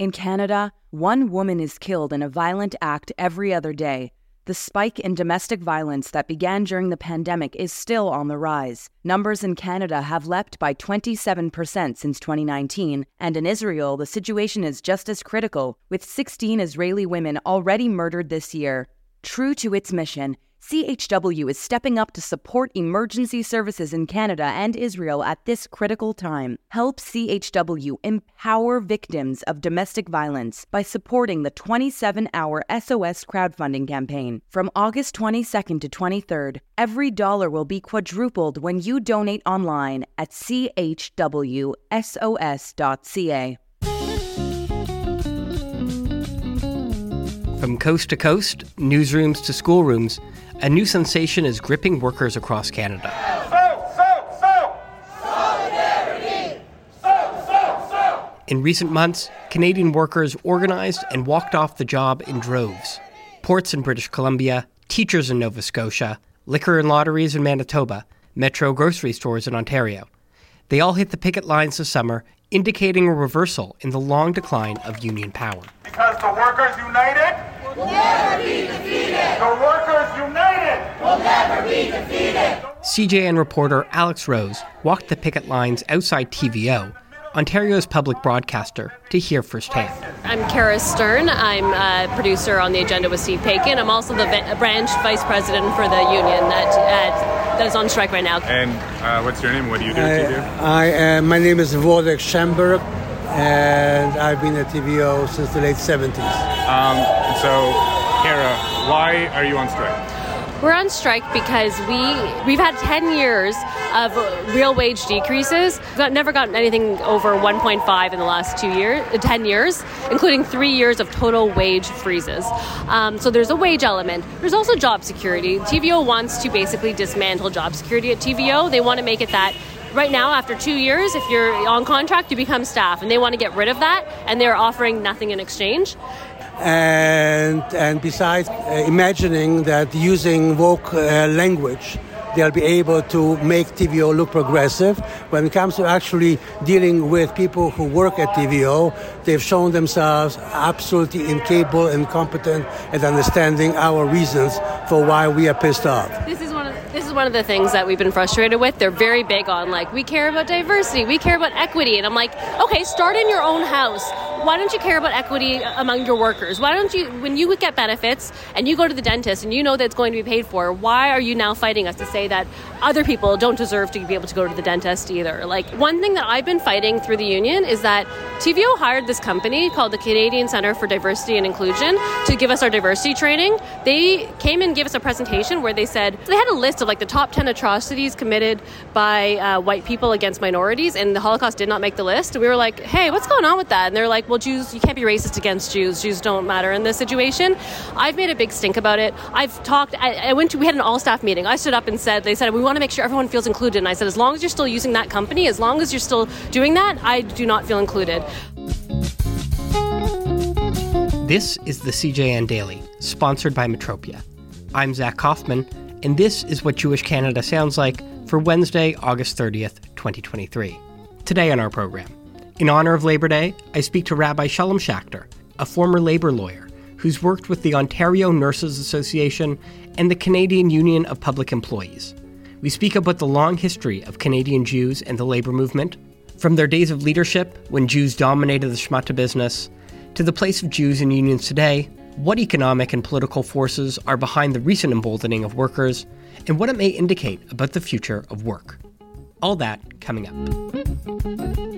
In Canada, one woman is killed in a violent act every other day. The spike in domestic violence that began during the pandemic is still on the rise. Numbers in Canada have leapt by 27% since 2019, and in Israel, the situation is just as critical, with 16 Israeli women already murdered this year. True to its mission, CHW is stepping up to support emergency services in Canada and Israel at this critical time. Help CHW empower victims of domestic violence by supporting the 27 hour SOS crowdfunding campaign. From August 22nd to 23rd, every dollar will be quadrupled when you donate online at chwsos.ca. From coast to coast, newsrooms to schoolrooms, a new sensation is gripping workers across Canada. In recent months, Canadian workers organized and walked off the job in droves. Ports in British Columbia, teachers in Nova Scotia, liquor and lotteries in Manitoba, metro grocery stores in Ontario. They all hit the picket lines this summer, indicating a reversal in the long decline of union power. Because the workers united will never be defeated. The workers united will never be defeated. CJN reporter Alex Rose walked the picket lines outside TVO, Ontario's public broadcaster, to hear firsthand. I'm Kara Stern. I'm a producer on the agenda with Steve Paikin. I'm also the branch vice president for the union that, uh, that is on strike right now. And uh, what's your name? What do you do at TVO? I, uh, my name is Wojtek Schemberg, and I've been at TVO since the late 70s. Um, so, Kara, why are you on strike? We're on strike because we we've had 10 years of real wage decreases. We've got, never gotten anything over 1.5 in the last two years, 10 years, including three years of total wage freezes. Um, so there's a wage element. There's also job security. TVO wants to basically dismantle job security at TVO. They want to make it that right now after two years if you're on contract you become staff and they want to get rid of that and they're offering nothing in exchange and and besides uh, imagining that using woke uh, language they'll be able to make TVO look progressive. When it comes to actually dealing with people who work at TVO, they've shown themselves absolutely incapable and incompetent at understanding our reasons for why we are pissed off. This is one of the things that we've been frustrated with. They're very big on like we care about diversity, we care about equity, and I'm like, okay, start in your own house why don't you care about equity among your workers? Why don't you, when you would get benefits and you go to the dentist and you know that it's going to be paid for, why are you now fighting us to say that other people don't deserve to be able to go to the dentist either? Like, one thing that I've been fighting through the union is that TVO hired this company called the Canadian Center for Diversity and Inclusion to give us our diversity training. They came and gave us a presentation where they said, they had a list of like the top 10 atrocities committed by uh, white people against minorities, and the Holocaust did not make the list. And we were like, hey, what's going on with that? And they're like, well, Jews, you can't be racist against Jews. Jews don't matter in this situation. I've made a big stink about it. I've talked, I, I went to, we had an all staff meeting. I stood up and said, they said, we want to make sure everyone feels included. And I said, as long as you're still using that company, as long as you're still doing that, I do not feel included. This is the CJN Daily, sponsored by Metropia. I'm Zach Kauffman, and this is what Jewish Canada sounds like for Wednesday, August 30th, 2023. Today on our program, in honor of Labor Day, I speak to Rabbi Shalom Schachter, a former labor lawyer who's worked with the Ontario Nurses Association and the Canadian Union of Public Employees. We speak about the long history of Canadian Jews and the labor movement, from their days of leadership when Jews dominated the schmata business, to the place of Jews in unions today, what economic and political forces are behind the recent emboldening of workers, and what it may indicate about the future of work. All that coming up.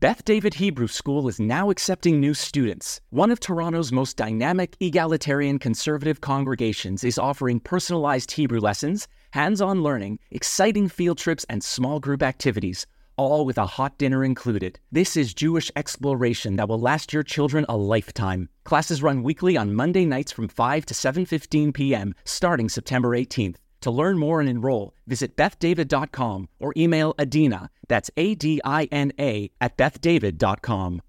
Beth David Hebrew School is now accepting new students. One of Toronto's most dynamic, egalitarian, conservative congregations is offering personalized Hebrew lessons, hands on learning, exciting field trips, and small group activities, all with a hot dinner included. This is Jewish exploration that will last your children a lifetime. Classes run weekly on Monday nights from 5 to 7:15 p.m. starting September 18th. To learn more and enroll, visit bethdavid.com or email Adina, that's A D I N A, at bethdavid.com.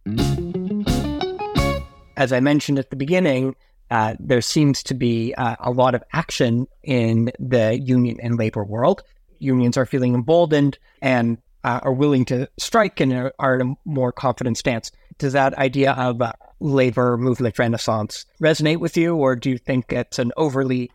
As I mentioned at the beginning, uh, there seems to be uh, a lot of action in the union and labor world. Unions are feeling emboldened and uh, are willing to strike and are, are in a more confident stance. Does that idea of labor movement renaissance resonate with you, or do you think it's an overly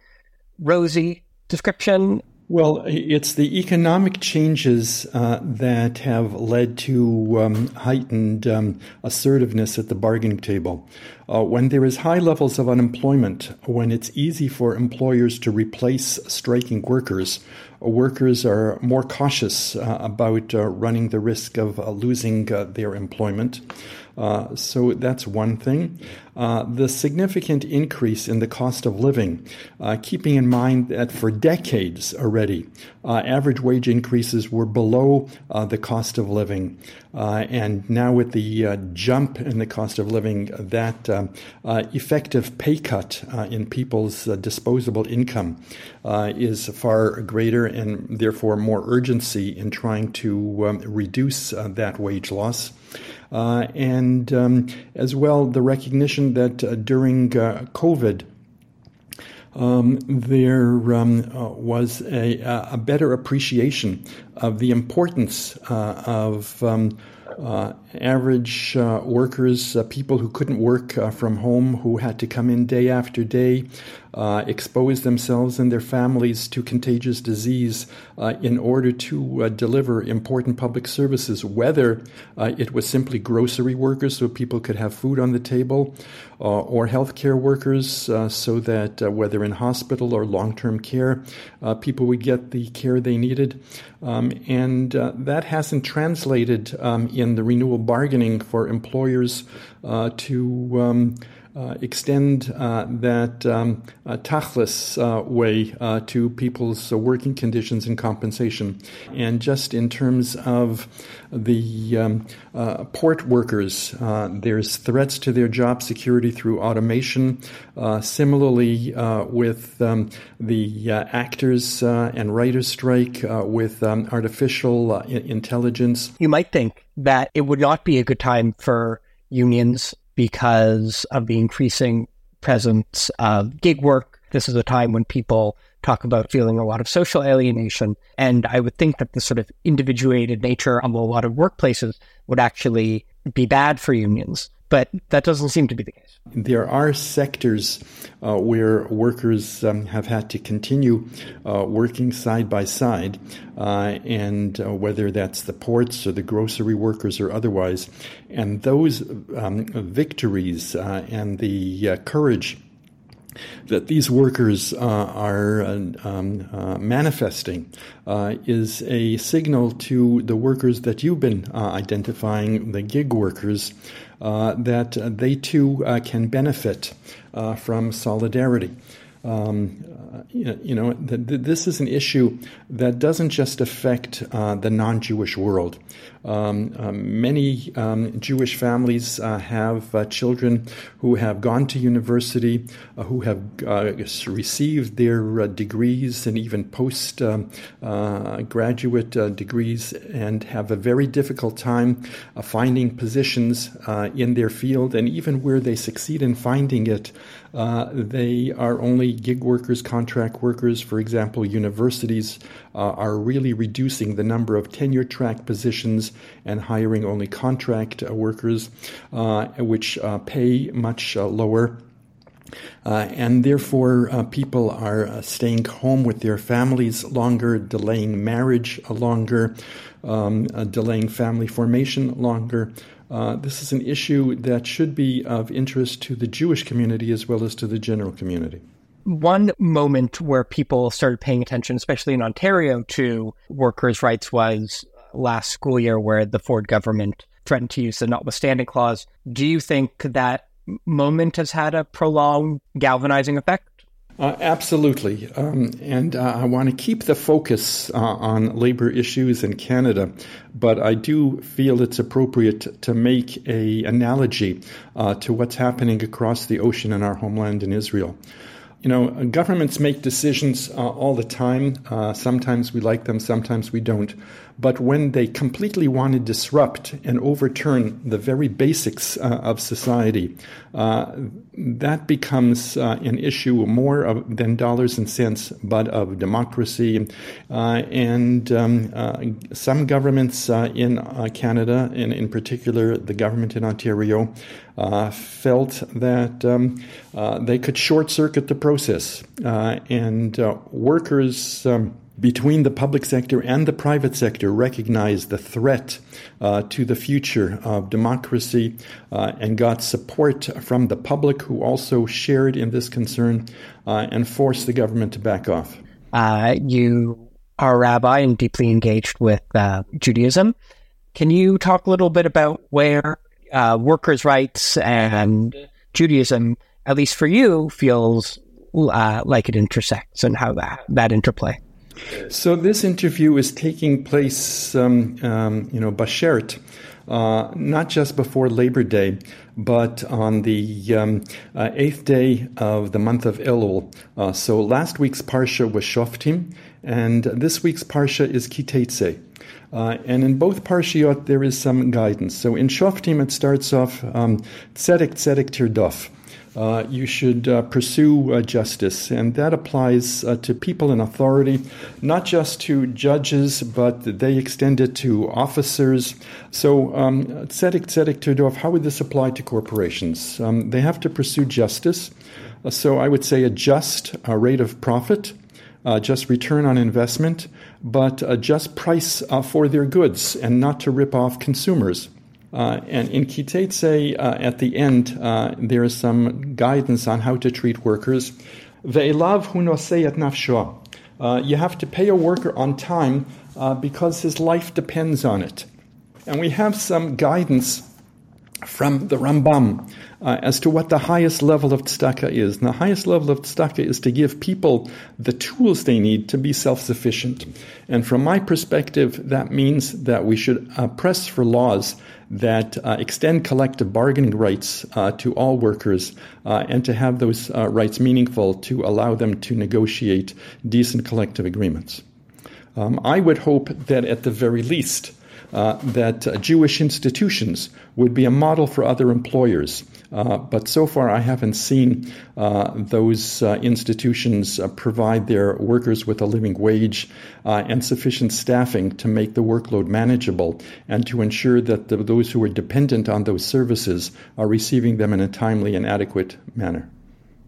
rosy description? Well, it's the economic changes uh, that have led to um, heightened um, assertiveness at the bargaining table. Uh, when there is high levels of unemployment, when it's easy for employers to replace striking workers, uh, workers are more cautious uh, about uh, running the risk of uh, losing their employment. Uh, so that's one thing. Uh, the significant increase in the cost of living, uh, keeping in mind that for decades already, uh, average wage increases were below uh, the cost of living. and now, with the jump in the cost of living, that effective pay cut in people's disposable income is far greater and therefore more urgency in trying to um, reduce that wage loss. Uh, and um, as well the recognition that uh, during uh, COVID, um, there um, uh, was a, a, better appreciation of the importance uh, of um, uh, average uh, workers, people who couldn't work from home, who had to come in day after day, expose themselves and their families to contagious disease in order to deliver important public services, whether it was simply grocery workers so people could have food on the table, or healthcare workers so that whether in hospital or long term care, people would get the care they needed. Um, and that hasn't translated um, in the renewal bargaining for employers uh, to um, uh, extend uh, that um, uh, tachlis uh, way to people's working conditions and compensation. And just in terms of the um, port workers, there's threats to their job security through automation. similarly, with um, the actors and writers strike, with um, artificial intelligence. You might think that it would not be a good time for unions because of the increasing presence of gig work. This is a time when people talk about feeling a lot of social alienation. And I would think that the sort of individuated nature of a lot of workplaces would actually be bad for unions but that doesn't seem to be the case. There are sectors uh, where workers um, have had to continue uh, working side by side, uh, and uh, whether that's the ports or the grocery workers or otherwise, and those um, victories uh, and the uh, courage that these workers uh, are um, uh, manifesting uh, is a signal to the workers that you've been identifying, the gig workers, Uh, that they too uh, can benefit uh, from solidarity. Um, you know, the, the, this is an issue that doesn't just affect uh, the non Jewish world. Um, um, many um, Jewish families uh, have uh, children who have gone to university, uh, who have uh, received their uh, degrees and even post um, graduate degrees, and have a very difficult time finding positions in their field. And even where they succeed in finding it, they are only gig workers, contract workers. For example, universities are really reducing the number of tenure track positions and hiring only contract uh, workers, uh, which uh, pay much lower. Uh, and therefore, uh, people are uh, staying home with their families longer, delaying marriage longer, um, delaying family formation longer. this is an issue that should be of interest to the Jewish community as well as to the general community one moment where people started paying attention, especially in Ontario, to workers' rights was last school year where the Ford government threatened to use the notwithstanding clause. Do you think that moment has had a prolonged galvanizing effect? Uh, absolutely. Um, and uh, I want to keep the focus uh, on labor issues in Canada, but I do feel it's appropriate to make a analogy uh, to what's happening across the ocean in our homeland in Israel. You know, governments make decisions uh, all the time. Uh, sometimes we like them, sometimes we don't. But when they completely want to disrupt and overturn the very basics uh, of society, uh, that becomes uh, an issue more of, than dollars and cents, but of democracy. Uh, and um, uh, some governments uh, in Canada, and in particular the government in Ontario, felt that um, they could short circuit the process. and workers. Um, between the public sector and the private sector recognize the threat uh, to the future of democracy uh, and got support from the public who also shared in this concern uh, and forced the government to back off. Uh, you are a rabbi and deeply engaged with uh, Judaism. Can you talk a little bit about where uh, workers' rights and Judaism, at least for you, feels like it intersects and how that, that interplay? So this interview is taking place, um, um, you know, Bashert, uh, not just before Labor Day, but on the um, uh, eighth day of the month of Elul. Uh, so last week's parsha was Shoftim, and this week's parsha is Kitetse. Uh, and in both parshiot, there is some guidance. So in Shoftim, it starts off um, Tzedek Tzedek Tirdof uh, you should uh, pursue uh, justice. And that applies uh, to people in authority, not just to judges, but they extend it to officers. So, um, tzedek, tzedek, how would this apply to corporations? Um, they have to pursue justice. Uh, so, I would say a just uh, rate of profit. just return on investment, but a just price for their goods and not to rip off consumers. Uh, and in Kitetse, uh, at the end, uh, there is some guidance on how to treat workers. Ve'elav et nafsho. Uh, you have to pay a worker on time uh, because his life depends on it. And we have some guidance from the Rambam uh, as to what the highest level of tzedakah is. And the highest level of tzedakah is to give people the tools they need to be self sufficient. And from my perspective, that means that we should uh, press for laws that uh, extend collective bargaining rights uh, to all workers uh, and to have those uh, rights meaningful to allow them to negotiate decent collective agreements. Um, I would hope that at the very least, uh, that uh, Jewish institutions would be a model for other employers. Uh, but so far, I haven't seen uh, those uh, institutions provide their workers with a living wage and sufficient staffing to make the workload manageable and to ensure that the, those who are dependent on those services are receiving them in a timely and adequate manner.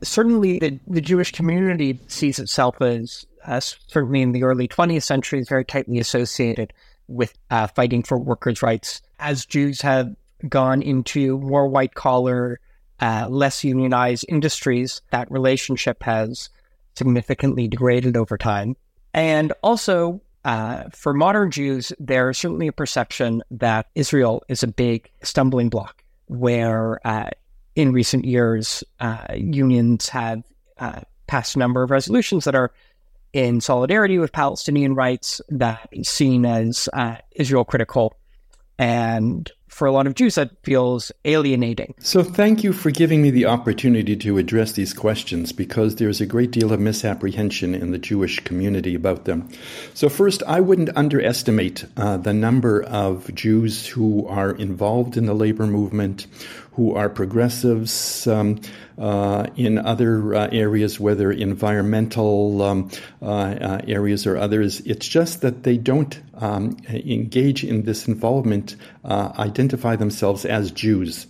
Certainly, the, the Jewish community sees itself as, as certainly in the early 20th century, very tightly associated with uh, fighting for workers' rights. As Jews have gone into more white collar, uh, less unionized industries, that relationship has significantly degraded over time. And also, uh, for modern Jews, there's certainly a perception that Israel is a big stumbling block where uh, in recent years, uh, unions have uh, passed a number of resolutions that are in solidarity with Palestinian rights that is seen as uh, Israel critical. And for a lot of Jews, that feels alienating. So, thank you for giving me the opportunity to address these questions because there's a great deal of misapprehension in the Jewish community about them. So, first, I wouldn't underestimate uh, the number of Jews who are involved in the labor movement, who are progressives um, uh, in other uh, areas, whether environmental um, uh, uh, areas or others. It's just that they don't um, engage in this involvement, uh, identify themselves as Jews.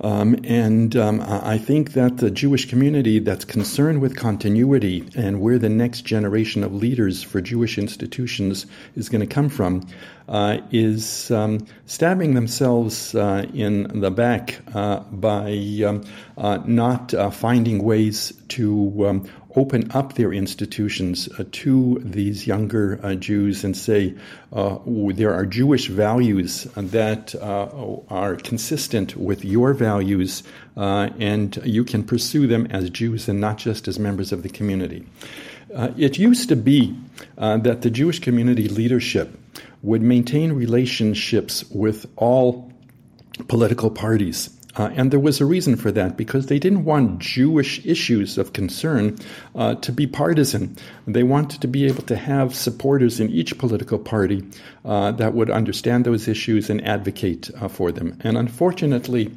Um, and um, I think that the Jewish community that's concerned with continuity and where the next generation of leaders for Jewish institutions is going to come from uh, is um, stabbing themselves uh, in the back uh, by um, uh, not uh, finding ways to um, open up their institutions uh, to these younger uh, Jews and say uh, there are Jewish values that uh, are consistent with your values, uh, and you can pursue them as Jews and not just as members of the community. Uh, it used to be that the Jewish community leadership would maintain relationships with all political parties Uh, and there was a reason for that because they didn't want Jewish issues of concern uh, to be partisan. They wanted to be able to have supporters in each political party uh, that would understand those issues and advocate uh, for them. And unfortunately,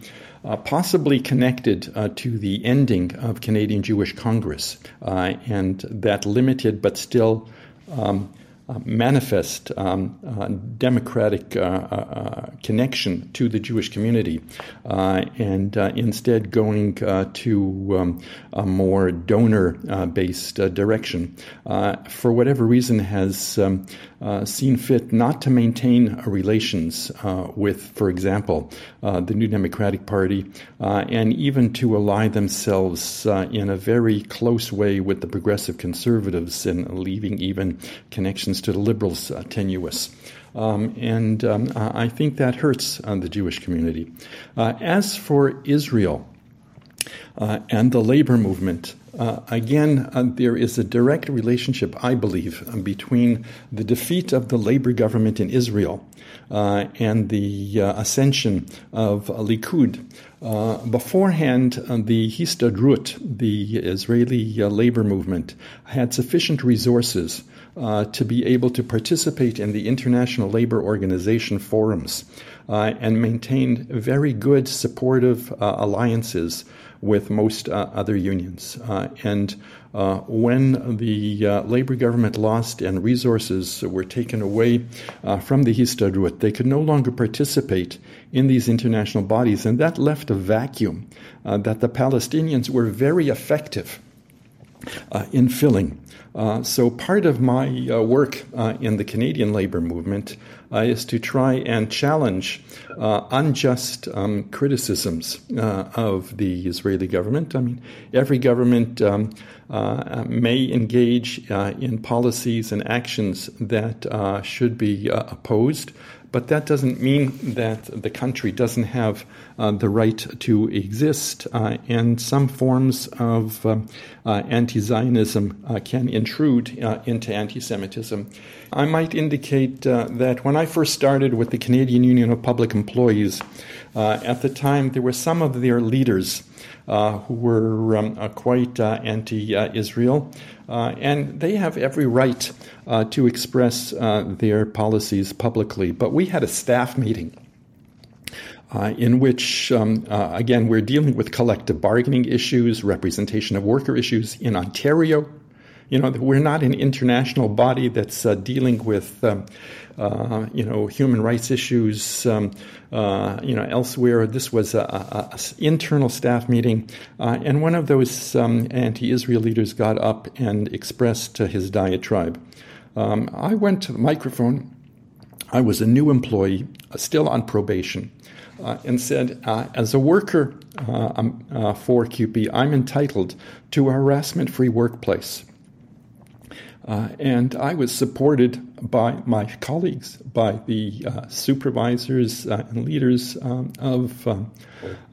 uh, possibly connected uh, to the ending of Canadian Jewish Congress and that limited but still um, Uh, manifest um, uh, democratic uh, uh, uh, connection to the Jewish community, and instead going to um, a more donor-based direction, for whatever reason, has um, seen fit not to maintain relations with, for example, the New Democratic Party, and even to ally themselves in a very close way with the progressive conservatives, and leaving even connections to the liberals uh, tenuous. Um, and um, I think that hurts the Jewish community. Uh, as for Israel uh, and the labor movement, uh, again, uh, there is a direct relationship, I believe, between the defeat of the labor government in Israel and the ascension of Likud. beforehand, the Histadrut, the Israeli labor movement, had sufficient resources uh, to be able to participate in the International Labor Organization forums uh, and maintained very good supportive uh, alliances with most uh, other unions. Uh, and uh, when the labor government lost and resources were taken away from the Histadrut, they could no longer participate in these international bodies, and that left a vacuum that the Palestinians were very effective in filling. Uh, so, part of my uh, work uh, in the Canadian labor movement uh, is to try and challenge uh, unjust um, criticisms uh, of the Israeli government. I mean, every government um, may engage in policies and actions that should be opposed. But that doesn't mean that the country doesn't have uh, the right to exist, uh, and some forms of uh, uh anti Zionism uh, can intrude uh, into anti Semitism. I might indicate that when I first started with the Canadian Union of Public Employees, at the time there were some of their leaders. Uh, who were um, uh, quite uh, anti Israel. and they have every right to express their policies publicly. But we had a staff meeting. Uh, in which, um, uh, again, we're dealing with collective bargaining issues, representation of worker issues in Ontario, you know, we're not an international body that's uh, dealing with, um, uh, you know, human rights issues, um, uh, you know, elsewhere. This was an internal staff meeting, uh, and one of those um, anti-Israel leaders got up and expressed his diatribe. Um, I went to the microphone. I was a new employee, uh, still on probation. Uh, and said, as a worker for CUPE, I'm entitled to a harassment free workplace. Uh, and I was supported by my colleagues, by the uh, supervisors uh, and leaders um, of um,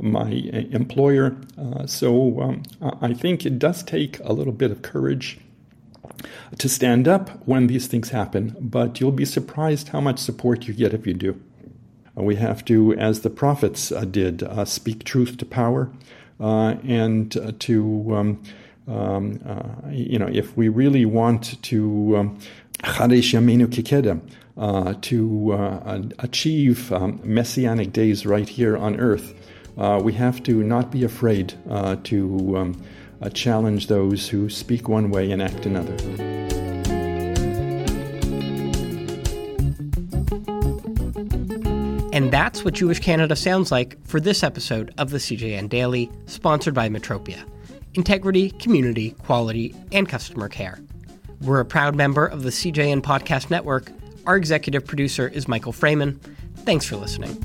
my employer. Uh, so um, I think it does take a little bit of courage to stand up when these things happen, but you'll be surprised how much support you get if you do. We have to, as the prophets uh, did, uh, speak truth to power and to um, uh, you know, if we really want to um, uh, to uh, achieve um, messianic days right here on earth, uh, we have to not be afraid to um, challenge those who speak one way and act another. And that's what Jewish Canada sounds like for this episode of the CJN Daily, sponsored by Metropia integrity, community, quality, and customer care. We're a proud member of the CJN Podcast Network. Our executive producer is Michael Fraiman. Thanks for listening.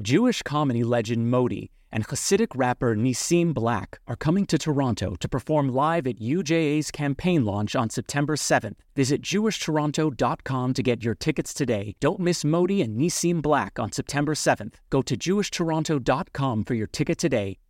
Jewish comedy legend Modi and Hasidic rapper Nissim Black are coming to Toronto to perform live at UJA's campaign launch on September 7th. Visit jewishtoronto.com to get your tickets today. Don't miss Modi and Nissim Black on September 7th. Go to jewishtoronto.com for your ticket today